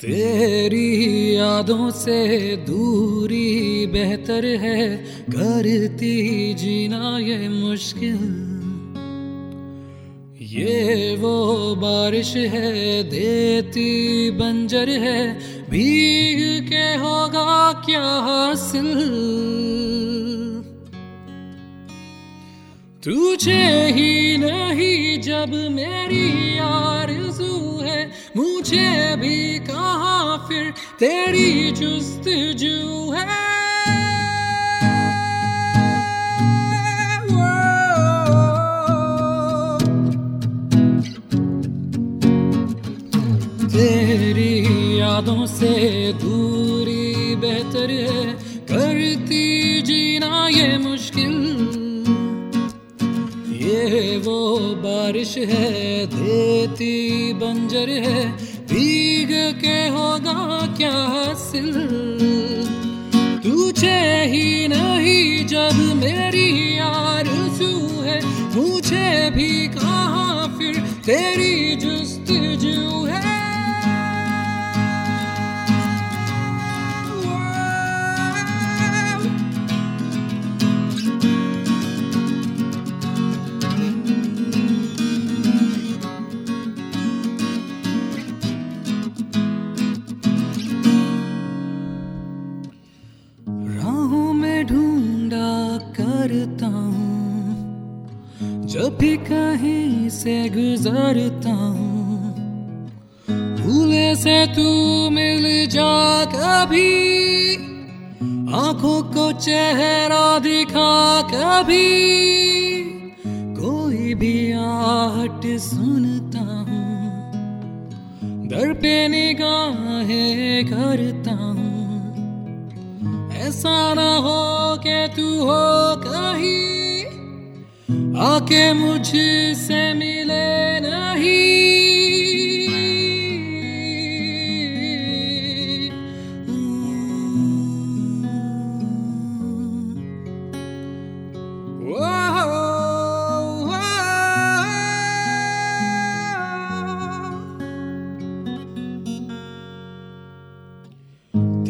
तेरी यादों से दूरी बेहतर है, करती जीना ये मुश्किल। ये वो बारिश है, देती बंजर है, भीग के होगा क्या हासिल? तुझे ही नहीं जब मेरी आरज़ू है, मुझे भी तेरी जुस्तजू है। तेरी यादों से दूरी बेहतर है, करती जीना ये मुश्किल। ये वो बारिश है, देती बंजर है के होगा क्या हासिल? तुझे ही नहीं जब मेरी आरज़ू है। मुझे भी कहा फिर तेरी जुस्तजू है? करता हूँ। जब भी कहीं से गुजरता हूँ। भूले से तू मिल जा कभी। आँखों को चेहरा दिखा कभी। कोई भी आहट सुनता हूँ। दर पे निगाहें करता हूँ। ऐसा ना हो के तू हो कहीं आके मुझसे मिले नहीं।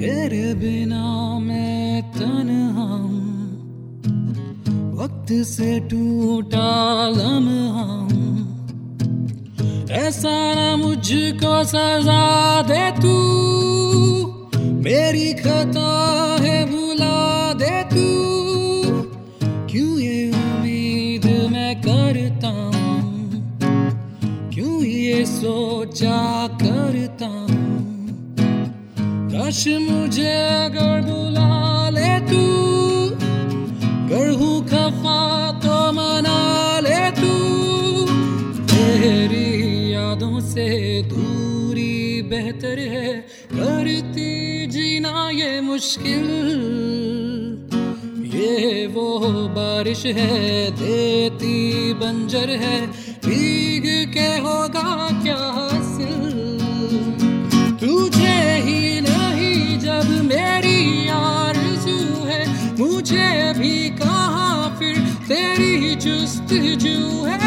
तेरे बिना मैं तन्हा हूँ। वक्त से टूटा लम्हा हूँ। ऐसा ना मुझको सजा दे तू। मेरी खता है भुला दे तू। क्यों ये उम्मीद मैं करता हूँ? क्यों ये सोचा करता काश मुझे अगर बुला से दूरी बेहतर है। करती जीना ये मुश्किल। ये वो बारिश है, देती बंजर है। भीग के होगा क्या तुझे ही नहीं जब मेरी आरज़ू है। मुझे भी कहा फिर तेरी चुस्त जू है?